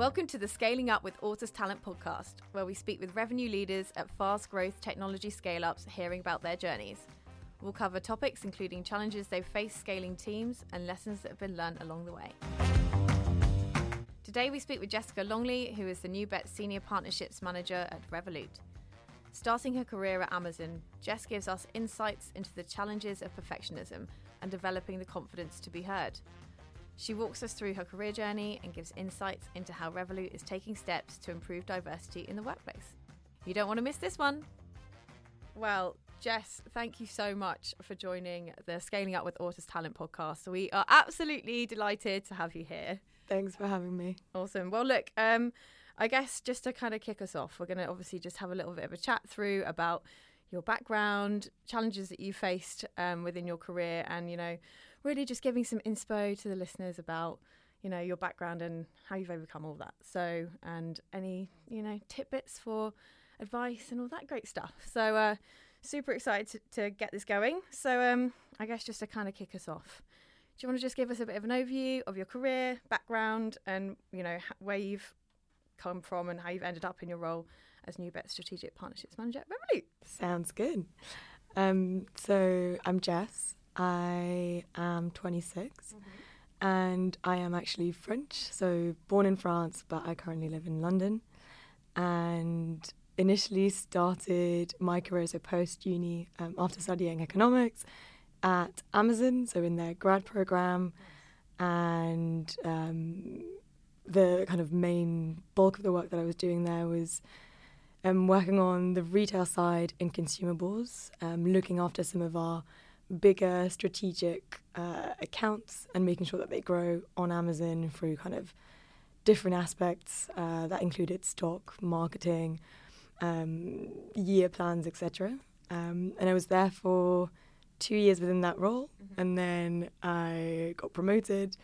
Welcome to the Scaling Up with Ortus Talent podcast, where we speak with revenue leaders at fast growth technology scale ups hearing about their journeys. We'll cover topics including challenges they've faced scaling teams and lessons that have been learned along the way. Today we speak with Jessica Longley, who is the New Bet Senior Partnerships Manager at Revolut. Starting her career at Amazon, Jess gives us insights into the challenges of perfectionism and developing the confidence to be heard. She walks us through her career journey and gives insights into how Revolut is taking steps to improve diversity in the workplace. You don't want to miss this one. Well, Jess, thank you so much for joining the Scaling Up with Ortus Talent podcast. So we are absolutely delighted to have you here. Thanks for having me. Awesome. Well, look, um, I guess just to kind of kick us off, we're going to obviously just have a little bit of a chat through about your background, challenges that you faced um, within your career, and you know really just giving some inspo to the listeners about you know your background and how you've overcome all that. So and any you know tidbits for advice and all that great stuff. So uh super excited to, to get this going. So um i guess just to kind of kick us off do you want to just give us a bit of an overview of your career background and you know where you've come from and how you've ended up in your role as new bet strategic partnerships manager at revolut? Sounds good. Um so i'm jess I am 26 mm-hmm. and I am actually French, so born in France, but I currently live in London. And initially started my career as a post uni um, after studying economics at Amazon, so in their grad program. And um, the kind of main bulk of the work that I was doing there was um, working on the retail side in consumables, um, looking after some of our bigger strategic uh, accounts and making sure that they grow on Amazon through kind of different aspects uh, that included stock, marketing, um, year plans, etc. Um, and I was there for two years within that role, mm-hmm. and then I got promoted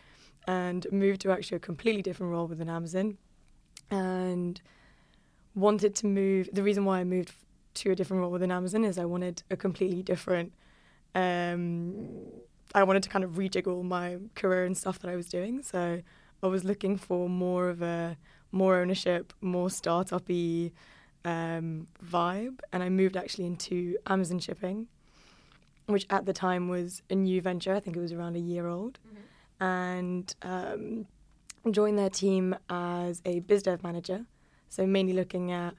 and moved to actually a completely different role within Amazon, and wanted to move. The reason why I moved to a different role within Amazon is I wanted a completely different um, I wanted to kind of rejiggle my career and stuff that I was doing. So I was looking for more of a more ownership, more startup-y um, vibe, and I moved actually into Amazon shipping, which at the time was a new venture. I think it was around a year old, mm-hmm. and um, joined their team as a biz dev manager. So mainly looking at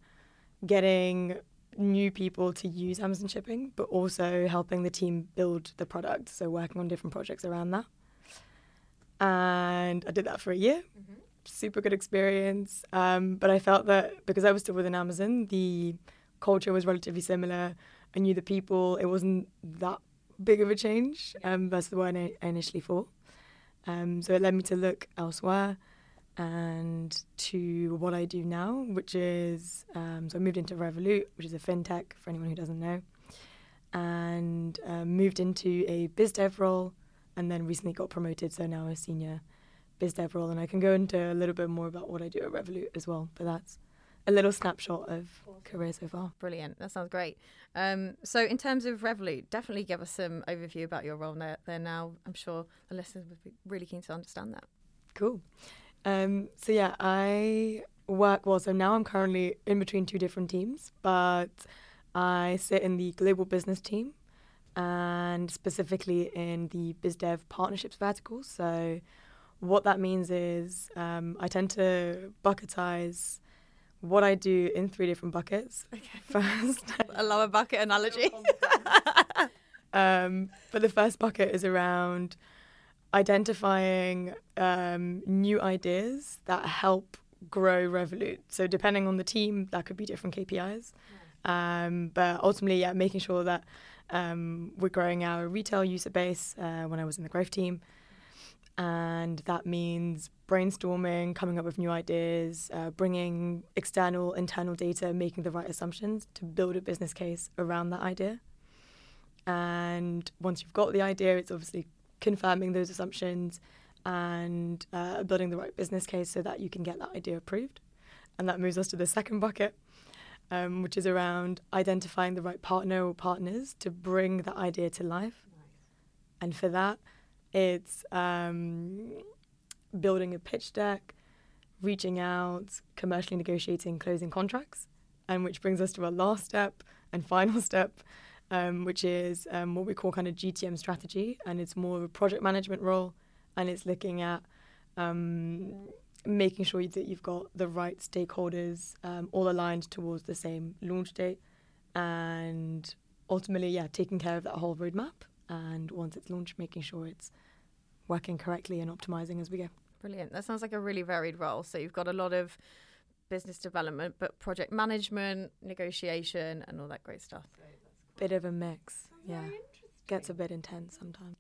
getting new people to use Amazon shipping, but also helping the team build the product. So working on different projects around that. And I did that for a year. Mm-hmm. Super good experience. Um, but I felt that because I was still within Amazon, the culture was relatively similar. I knew the people. It wasn't that big of a change um, versus one I initially thought. Um, so it led me to look elsewhere and to what I do now, which is um, so I moved into Revolut, which is a fintech for anyone who doesn't know, and um, moved into a biz dev role, and then recently got promoted, so now a senior biz dev role, and I can go into a little bit more about what I do at Revolut as well, but that's a little snapshot of career so far. Brilliant. That sounds great. Um, so, in terms of Revolut, definitely give us some overview about your role there, there now. I'm sure the listeners would be really keen to understand that. Cool. Um, so yeah, I work well. So now I'm currently in between two different teams, but I sit in the global business team and specifically in the BizDev partnerships vertical. So what that means is um, I tend to bucketize what I do in three different buckets. Okay. First, a bucket analogy. um, but the first bucket is around identifying um, new ideas that help grow Revolut. So depending on the team, that could be different KPIs. Um, but ultimately, yeah, making sure that um, we're growing our retail user base uh, when I was in the growth team. And that means brainstorming, coming up with new ideas, uh, bringing external, internal data, making the right assumptions to build a business case around that idea. And once you've got the idea, it's obviously confirming those assumptions and uh, building the right business case so that you can get that idea approved. And that moves us to the second bucket, um, which is around identifying the right partner or partners to bring that idea to life. Nice. And for that, it's um, building a pitch deck, reaching out, commercially negotiating, closing contracts, and which brings us to our last step and final step, um, which is um, what we call kind of GTM strategy, and it's more of a project management role, and it's looking at um, making sure that you've got the right stakeholders um, all aligned towards the same launch date, and ultimately, yeah, taking care of that whole roadmap, and once it's launched, making sure it's working correctly and optimizing as we go. Brilliant. That sounds like a really varied role. So you've got a lot of business development, but project management, negotiation, and all that great stuff. Bit of a mix. yeah. Gets a bit intense sometimes.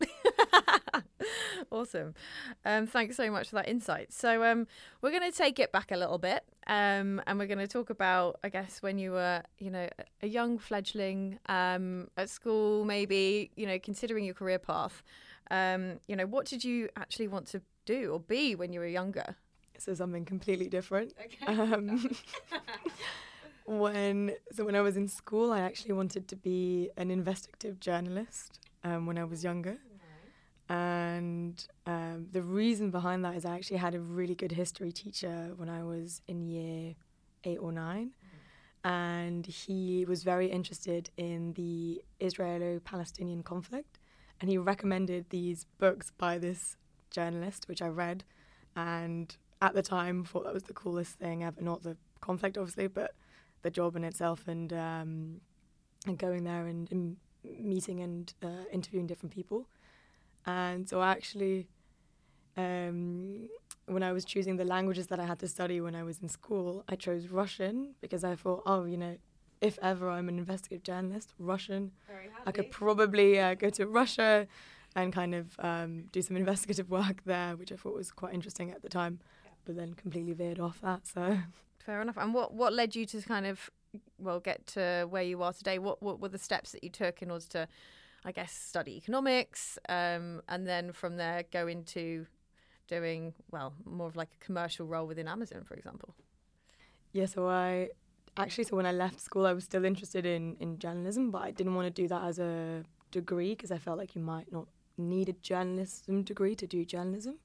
awesome. Um, thanks so much for that insight. So um, we're going to take it back a little bit, um, and we're going to talk about, I guess, when you were, you know, a young fledgling um, at school, maybe, you know, considering your career path. Um, you know, what did you actually want to do or be when you were younger? So something completely different. Okay. Um, when so when I was in school, I actually wanted to be an investigative journalist um, when I was younger. And um, the reason behind that is I actually had a really good history teacher when I was in year eight or 9 mm. And he was very interested in the Israeli Palestinian conflict. And he recommended these books by this journalist, which I read. And at the time, thought that was the coolest thing ever. Not the conflict, obviously, but the job in itself and um, and going there and, and meeting and uh, interviewing different people. And so I actually, um, when I was choosing the languages that I had to study when I was in school, I chose Russian because I thought, oh, you know, if ever I'm an investigative journalist, Russian, I could probably uh, go to Russia and kind of um, do some investigative work there, which I thought was quite interesting at the time. But then completely veered off that. So fair enough. And what what led you to kind of well get to where you are today? What what were the steps that you took in order to, I guess, study economics, um, and then from there go into doing well more of like a commercial role within Amazon, for example? Yeah. So I actually so when I left school, I was still interested in in journalism, but I didn't want to do that as a degree because I felt like you might not need a journalism degree to do journalism.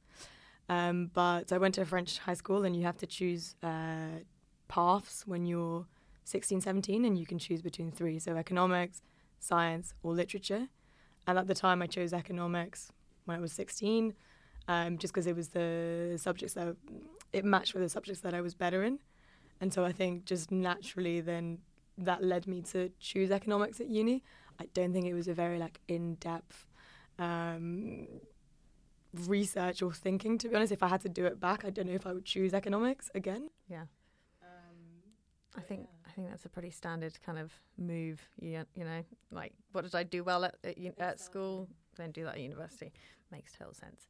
Um, but I went to a French high school, and you have to choose uh, paths when you're 16, 17, and you can choose between three so economics, science, or literature. And at the time, I chose economics when I was 16, um, just because it was the subjects that it matched with the subjects that I was better in. And so I think just naturally, then that led me to choose economics at uni. I don't think it was a very like in depth um, research or thinking. To be honest, if I had to do it back, I don't know if I would choose economics again. Yeah. Um, I think yeah. I think that's a pretty standard kind of move. You, you know, like what did I do well at at, at school? Then do that at university. Makes total sense.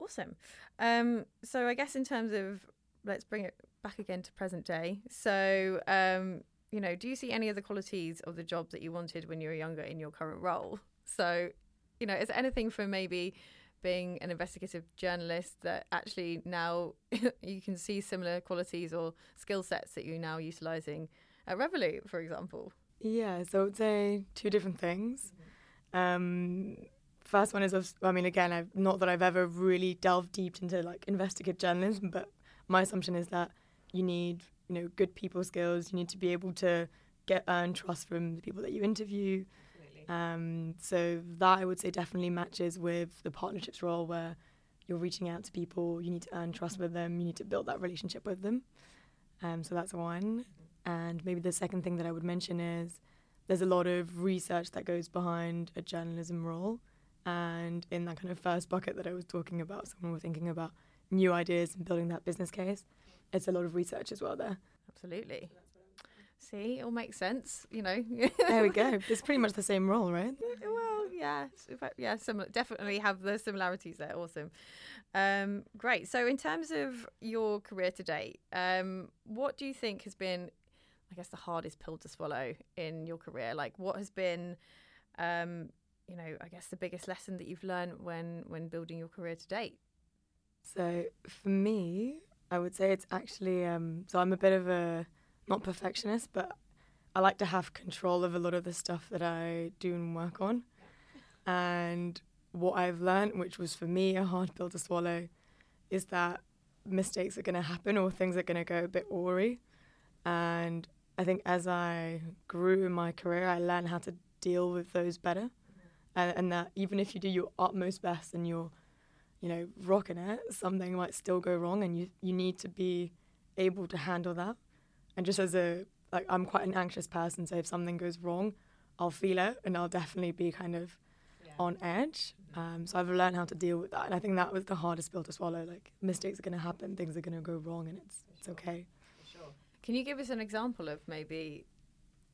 Awesome. Um, so I guess in terms of let's bring it back again to present day. So um, you know, do you see any of the qualities of the job that you wanted when you were younger in your current role? So you know, is there anything from maybe being an investigative journalist that actually now you can see similar qualities or skill sets that you're now utilizing at Revolut, for example? Yeah, so I would say two different things. Um, first one is, I mean, again, I've, not that I've ever really delved deep into like investigative journalism, but my assumption is that you need, you know, good people skills. You need to be able to get earn trust from the people that you interview. Um, so that I would say definitely matches with the partnerships role where you're reaching out to people, you need to earn trust with them, you need to build that relationship with them. Um, so that's one. And maybe the second thing that I would mention is there's a lot of research that goes behind a journalism role. And in that kind of first bucket that I was talking about, someone was thinking about new ideas and building that business case. It's a lot of research as well there. Absolutely. See, it all makes sense, you know. there we go. It's pretty much the same role, right? Well, yeah, yeah, similar. Definitely have the similarities there. Awesome, um, great. So, in terms of your career to date, um, what do you think has been, I guess, the hardest pill to swallow in your career? Like, what has been, um, you know, I guess the biggest lesson that you've learned when when building your career to date? So, for me, I would say it's actually. Um, so, I'm a bit of a not perfectionist, but I like to have control of a lot of the stuff that I do and work on. And what I've learned, which was for me a hard pill to swallow, is that mistakes are going to happen or things are going to go a bit awry. And I think as I grew in my career, I learned how to deal with those better. And, and that even if you do your utmost best and you're, you know, rocking it, something might still go wrong and you, you need to be able to handle that. And just as a, like, I'm quite an anxious person, so if something goes wrong, I'll feel it and I'll definitely be kind of yeah. on edge. Um, so I've learned how to deal with that, and I think that was the hardest pill to swallow. Like mistakes are going to happen, things are going to go wrong, and it's it's okay. Sure. Can you give us an example of maybe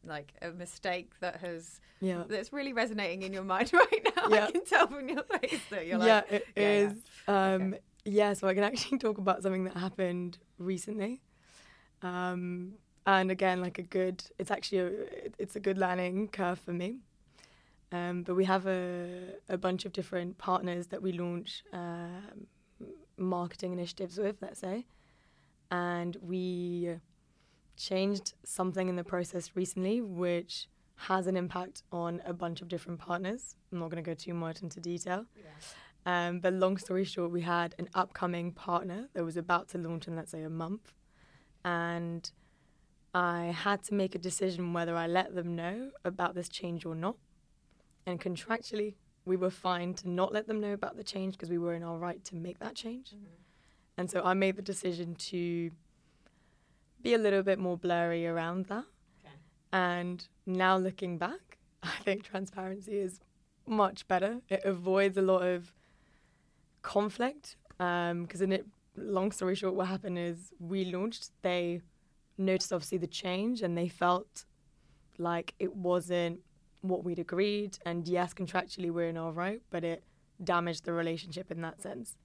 like a mistake that has yeah that's really resonating in your mind right now? Yeah. I can tell from your face that you're yeah, like it yeah, is. Yeah. Um, okay. yeah, so I can actually talk about something that happened recently. Um, and again, like a good, it's actually a, it's a good learning curve for me. Um, but we have a, a bunch of different partners that we launch um, marketing initiatives with, let's say. And we changed something in the process recently, which has an impact on a bunch of different partners. I'm not going to go too much into detail. Yeah. Um, but long story short, we had an upcoming partner that was about to launch in, let's say, a month. And I had to make a decision whether I let them know about this change or not. And contractually, we were fine to not let them know about the change because we were in our right to make that change. Mm-hmm. And so I made the decision to be a little bit more blurry around that. Okay. And now looking back, I think transparency is much better. It avoids a lot of conflict because um, in it, long story short, what happened is we launched. They noticed obviously the change, and they felt like it wasn't what we'd agreed. And yes, contractually we're in our right, but it damaged the relationship in that sense.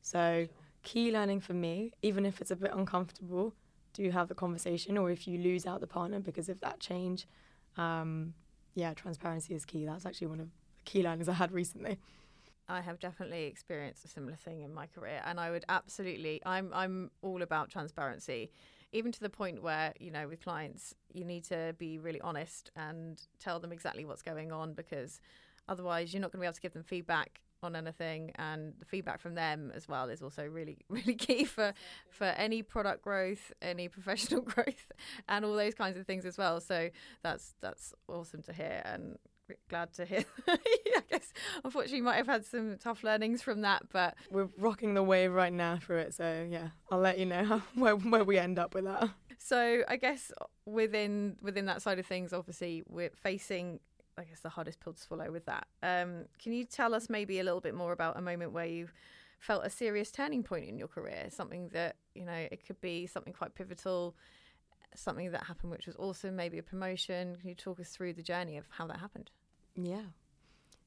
So, key learning for me, even if it's a bit uncomfortable, do have the conversation, or if you lose out the partner because of that change, um, yeah, transparency is key. That's actually one of the key learnings I had recently. I have definitely experienced a similar thing in my career, and I would absolutely. I'm I'm all about transparency even to the point where you know with clients you need to be really honest and tell them exactly what's going on because otherwise you're not going to be able to give them feedback on anything and the feedback from them as well is also really really key for for any product growth any professional growth and all those kinds of things as well so that's that's awesome to hear and glad to hear. I guess unfortunately you might have had some tough learnings from that, but we're rocking the wave right now through it. So yeah, I'll let you know how, where where we end up with that. So I guess within within that side of things, obviously we're facing. I guess the hardest pill to swallow with that. Um, can you tell us maybe a little bit more about a moment where you felt a serious turning point in your career? Something that you know it could be something quite pivotal something that happened which was awesome, maybe a promotion. Can you talk us through the journey of how that happened? Yeah.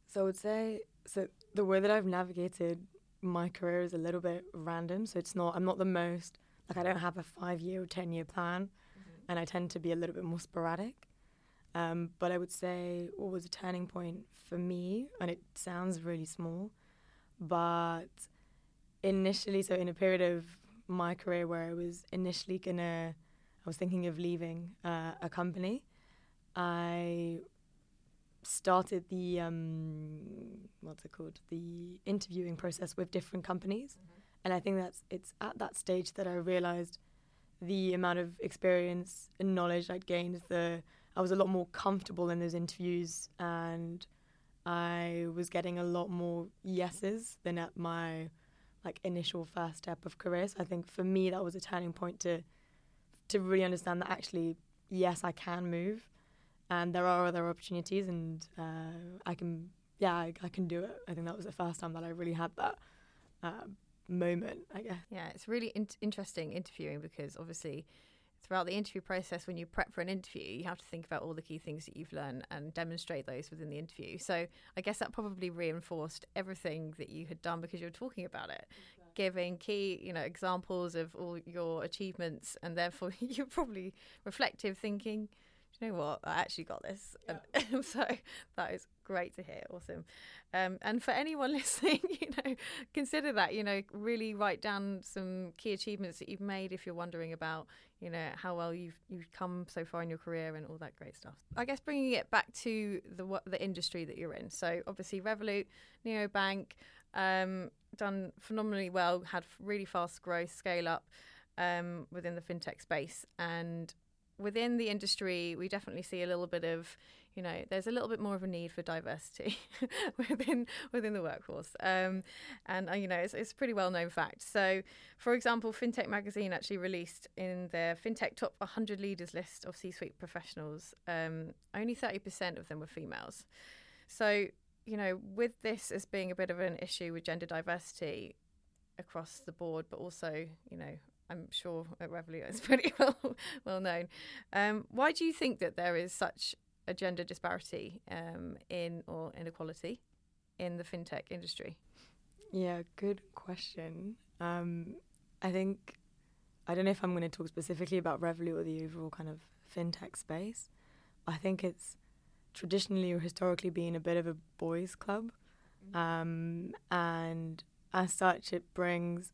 So I would say so the way that I've navigated my career is a little bit random. So it's not I'm not the most like I don't have a five year or ten year plan mm-hmm. and I tend to be a little bit more sporadic. Um, but I would say what was a turning point for me, and it sounds really small, but initially, so in a period of my career where I was initially gonna I was thinking of leaving uh, a company. I started the um, what's it called the interviewing process with different companies, mm-hmm. and I think that's it's at that stage that I realized the amount of experience and knowledge I'd gained. The I was a lot more comfortable in those interviews, and I was getting a lot more yeses than at my like initial first step of career. So I think for me that was a turning point to to really understand that actually, yes, I can move, and there are other opportunities, and uh, I can, yeah, I, I, can do it. I think that was the first time that I really had that uh, moment. I guess. Yeah, it's really in- interesting interviewing because obviously. Throughout the interview process, when you prep for an interview, you have to think about all the key things that you've learned and demonstrate those within the interview. So, I guess that probably reinforced everything that you had done because you were talking about it giving key, you know, examples of all your achievements, and therefore you're probably reflective, thinking, you know what, I actually got this. Yeah. And so that is great to hear. Awesome. Um, and for anyone listening, you know, consider that, you know, really write down some key achievements that you've made if you're wondering about, you know, how well you've you've come so far in your career and all that great stuff. I guess bringing it back to the the industry that you're in. So obviously Revolut, Neobank, um, done phenomenally well, had really fast growth, scale up um, within the fintech space, and within the industry, we definitely see a little bit of, you know, there's a little bit more of a need for diversity within within the workforce, um, and uh, you know, it's, it's a pretty well known fact. So, for example, FinTech Magazine actually released in their FinTech Top 100 Leaders list of C-suite professionals, um, only 30% of them were females. So, you know, with this as being a bit of an issue with gender diversity across the board, but also, you know, I'm sure at Revolut it's pretty well well known. Um, why do you think that there is such a gender disparity um, in or inequality in the fintech industry? Yeah, good question. Um, I think I don't know if I'm going to talk specifically about Revolut or the overall kind of fintech space. I think it's traditionally or historically been a bit of a boys' club, mm-hmm. um, and as such, it brings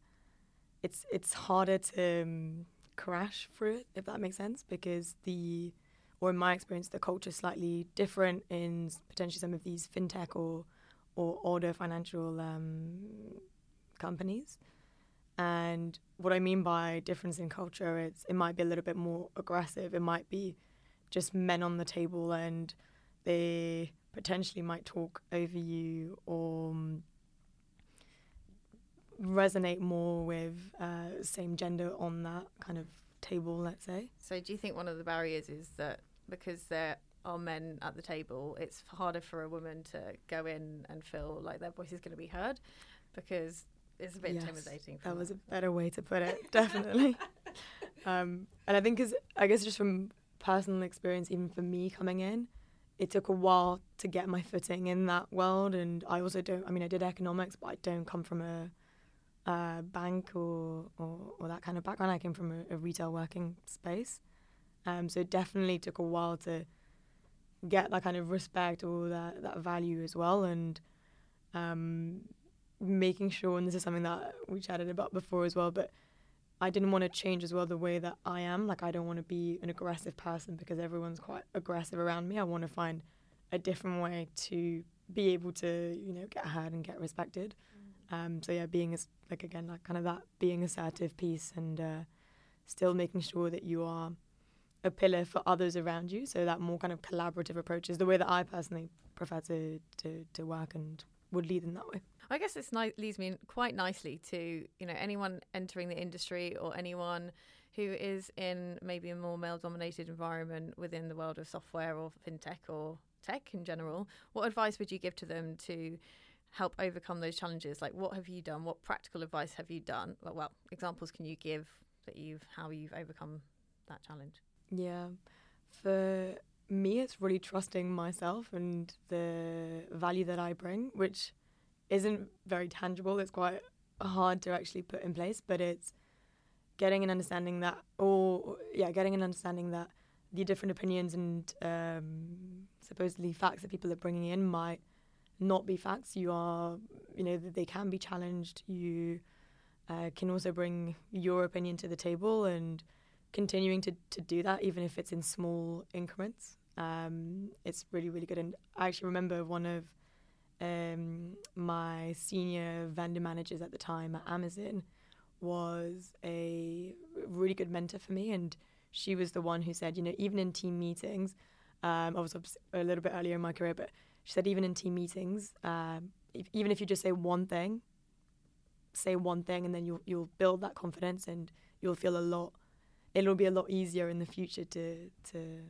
it's it's harder to um, crash through it if that makes sense because the or in my experience the culture is slightly different in potentially some of these fintech or or older financial um, companies. And what I mean by difference in culture it's it might be a little bit more aggressive. It might be just men on the table and they potentially might talk over you or um, resonate more with uh, same gender on that kind of table, let's say. So, do you think one of the barriers is that because there are men at the table, it's harder for a woman to go in and feel like their voice is going to be heard because it's a bit yes, intimidating. that was a better way to put it, definitely. um, and I think, cause, I guess, just from personal experience, even for me coming in, it took a while to get my footing in that world. And I also don't, I mean, I did economics, but I don't come from a uh, bank or, or, or, that kind of background. I came from a, a retail working space. Um, so it definitely took a while to get that kind of respect or that, that value as well. And um, making sure, and this is something that we chatted about before as well, but I didn't want to change as well the way that I am. Like, I don't want to be an aggressive person because everyone's quite aggressive around me. I want to find a different way to be able to, you know, get heard and get respected. Um, so yeah, being as like again like kind of that being assertive piece and uh, still making sure that you are a pillar for others around you. So that more kind of collaborative approach is the way that I personally prefer to to, to work and would lead in that way. I guess this ni- leads me quite nicely to you know anyone entering the industry or anyone who is in maybe a more male dominated environment within the world of software or fintech or tech in general. What advice would you give to them to help overcome those challenges? Like, what have you done? What practical advice have you done? Well, well examples can you give that you've how you've overcome that challenge? Yeah, for me, it's really trusting myself and the value that I bring, which isn't very tangible. It's quite hard to actually put in place, but it's getting an understanding that, or yeah, getting an understanding that the different opinions and um, supposedly facts that people are bringing in might not be facts. You are, you know, they can be challenged. You uh, can also bring your opinion to the table and continuing to, to do that, even if it's in small increments. Um, it's really, really good. And I actually remember one of um, my senior vendor managers at the time at Amazon was a really good mentor for me. And she was the one who said, you know, even in team meetings, um, I was a little bit earlier in my career, but she said even in team meetings, um, if, even if you just say one thing, say one thing, and then you'll you'll build that confidence, and you'll feel a lot. It'll be a lot easier in the future to to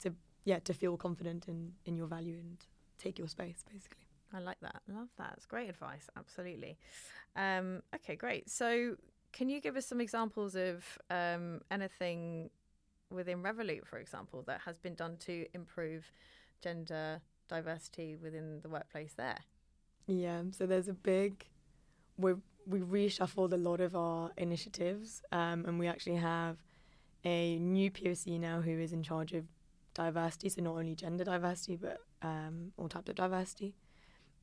to yeah to feel confident in in your value and take your space basically. I like that. Love that. It's great advice. Absolutely. Um, okay, great. So, can you give us some examples of um, anything within Revolut, for example, that has been done to improve gender diversity within the workplace there? Yeah, so there's a big, we we reshuffled a lot of our initiatives, um, and we actually have a new POC now who is in charge of diversity, so not only gender diversity but um, all types of diversity,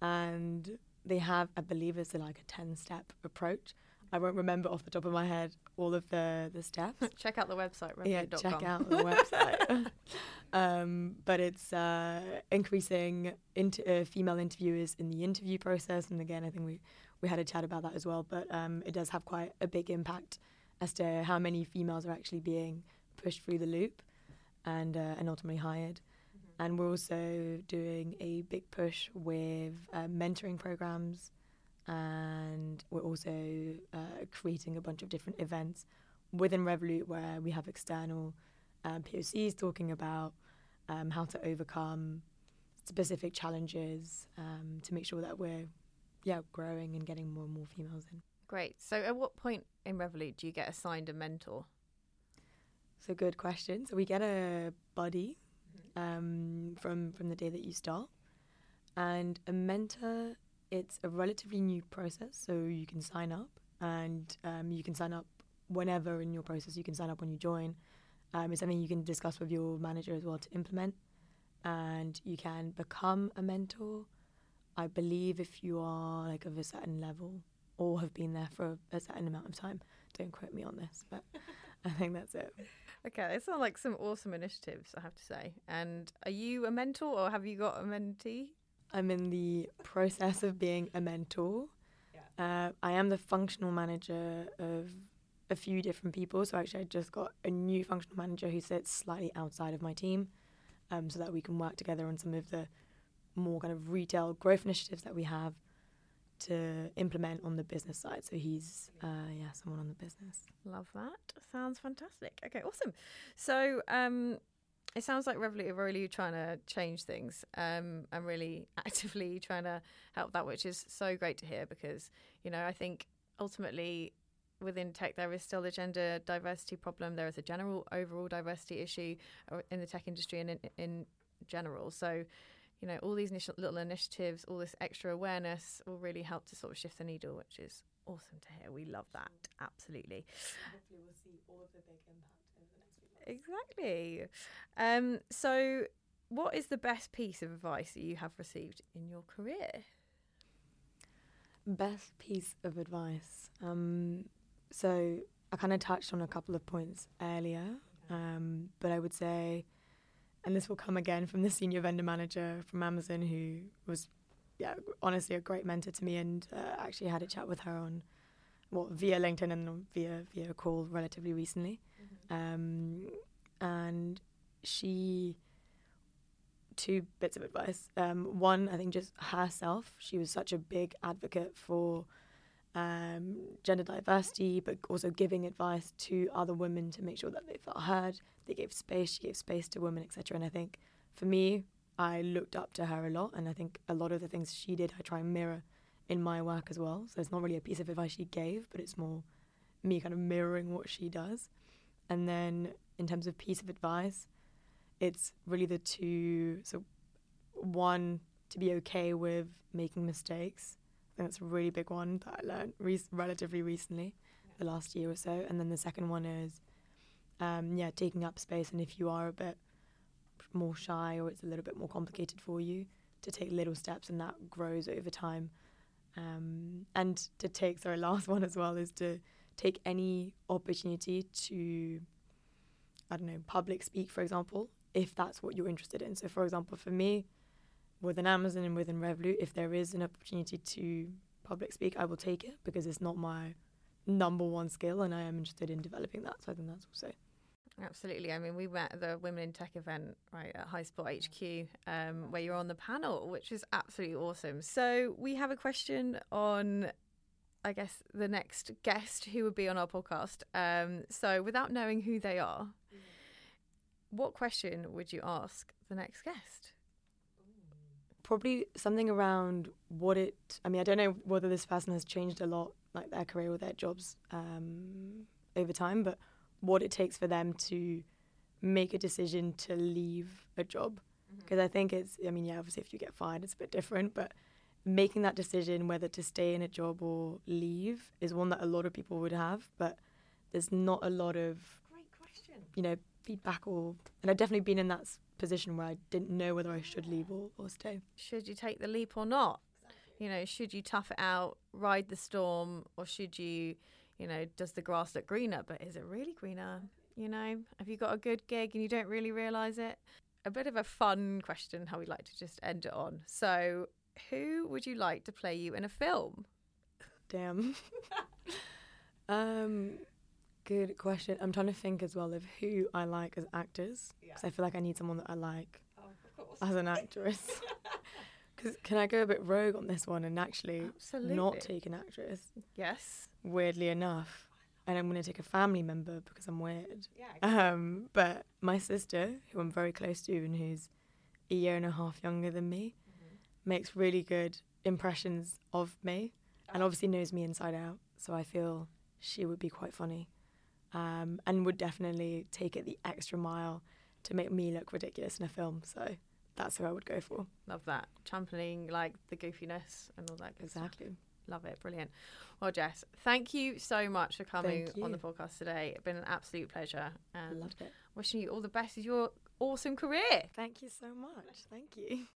and they have, I believe, it's like a ten step approach I won't remember off the top of my head all of the the steps. check out the website. Yeah, check out the website. um, but it's uh, increasing inter- uh, female interviewers in the interview process, and again, I think we we had a chat about that as well. But um, it does have quite a big impact as to how many females are actually being pushed through the loop and uh, and ultimately hired. Mm-hmm. And we're also doing a big push with uh, mentoring programs, and we're also uh, creating a bunch of different events within Revolut where we have external um, POCs talking about um, how to overcome specific challenges um, to make sure that we're yeah growing and getting more and more females in. Great. So, at what point in Revolut do you get assigned a mentor? So, good question. So, we get a buddy mm-hmm. um, from from the day that you start, and a mentor. It's a relatively new process, so you can sign up, and um, you can sign up whenever in your process. You can sign up when you join. Um, it's something you can discuss with your manager as well to implement, and you can become a mentor. I believe if you are like of a certain level or have been there for a certain amount of time. Don't quote me on this, but I think that's it. Okay, they sound like some awesome initiatives, I have to say. And are you a mentor or have you got a mentee? I'm in the process of being a mentor. Yeah. Uh, I am the functional manager of a few different people. So actually, I just got a new functional manager who sits slightly outside of my team, um, so that we can work together on some of the more kind of retail growth initiatives that we have to implement on the business side. So he's, uh, yeah, someone on the business. Love that. Sounds fantastic. Okay, awesome. So um, it sounds like Revolut are really trying to change things um, and really actively trying to help that, which is so great to hear because, you know, I think ultimately within tech there is still a gender diversity problem. There is a general overall diversity issue uh, in the tech industry and in, in general. So you know, all these initial, little initiatives, all this extra awareness will really help to sort of shift the needle, which is awesome to hear. We love that, absolutely. Hopefully, we'll see all of the big impact over the next few months. Exactly. Um, so, what is the best piece of advice that you have received in your career? Best piece of advice. Um, so, I kind of touched on a couple of points earlier, um, but I would say and this will come again from the senior vendor manager from Amazon, who was, yeah, honestly a great mentor to me, and uh, actually had a chat with her on, well, via LinkedIn and via via call relatively recently, mm-hmm. um, and she. Two bits of advice. Um, one, I think just herself. She was such a big advocate for um, gender diversity, but also giving advice to other women to make sure that they felt heard. They gave space. She gave space to women, etc. And I think for me, I looked up to her a lot, and I think a lot of the things she did, I try and mirror in my work as well. So it's not really a piece of advice she gave, but it's more me kind of mirroring what she does. And then in terms of piece of advice, it's really the two. So one, to be okay with making mistakes that's a really big one that I learned re- relatively recently, the last year or so. And then the second one is, um, yeah, taking up space. And if you are a bit more shy or it's a little bit more complicated for you, to take little steps and that grows over time. Um, and to take, sorry, last one as well is to take any opportunity to, I don't know, public speak, for example, if that's what you're interested in. So, for example, for me, within Amazon and within Revolut, if there is an opportunity to public speak, I will take it because it's not my number one skill and I am interested in developing that. So I think that's also. Absolutely. I mean, we met at the Women in Tech event, right, at Highspot HQ, um, where you're on the panel, which is absolutely awesome. So we have a question on, I guess, the next guest who would be on our podcast. Um, so without knowing who they are, mm. what question would you ask the next guest? Probably something around what it. I mean, I don't know whether this person has changed a lot, like their career or their jobs um, over time, but what it takes for them to make a decision to leave a job. Because mm-hmm. I think it's. I mean, yeah, obviously, if you get fired, it's a bit different, but making that decision whether to stay in a job or leave is one that a lot of people would have, but there's not a lot of. Great question. You know, feedback or, and I've definitely been in that position where I didn't know whether I should leave or, or stay. Should you take the leap or not? You know, should you tough it out, ride the storm, or should you, you know, does the grass look greener? But is it really greener? You know, have you got a good gig and you don't really realise it? A bit of a fun question, how we like to just end it on. So, who would you like to play you in a film? Damn. um, good question. I'm trying to think as well of who I like as actors because I feel like I need someone that I like Oh, as an actress. Because can I go a bit rogue on this one and actually Absolutely. not take an actress? Yes. Weirdly enough, and I'm going to take a family member because I'm weird. Yeah. Um, but my sister, who I'm very close to and who's a year and a half younger than me, makes really good impressions of me and obviously knows me inside out. So I feel she would be quite funny um, and would definitely take it the extra mile to make me look ridiculous in a film. So that's who I would go for. Love that. Championing like the goofiness and all that good stuff. Exactly. Love it. Brilliant. Well, Jess, thank you so much for coming on the podcast today. It's been an absolute pleasure. And Loved it. wishing you all the best with your awesome career. Thank you so much. Thank you.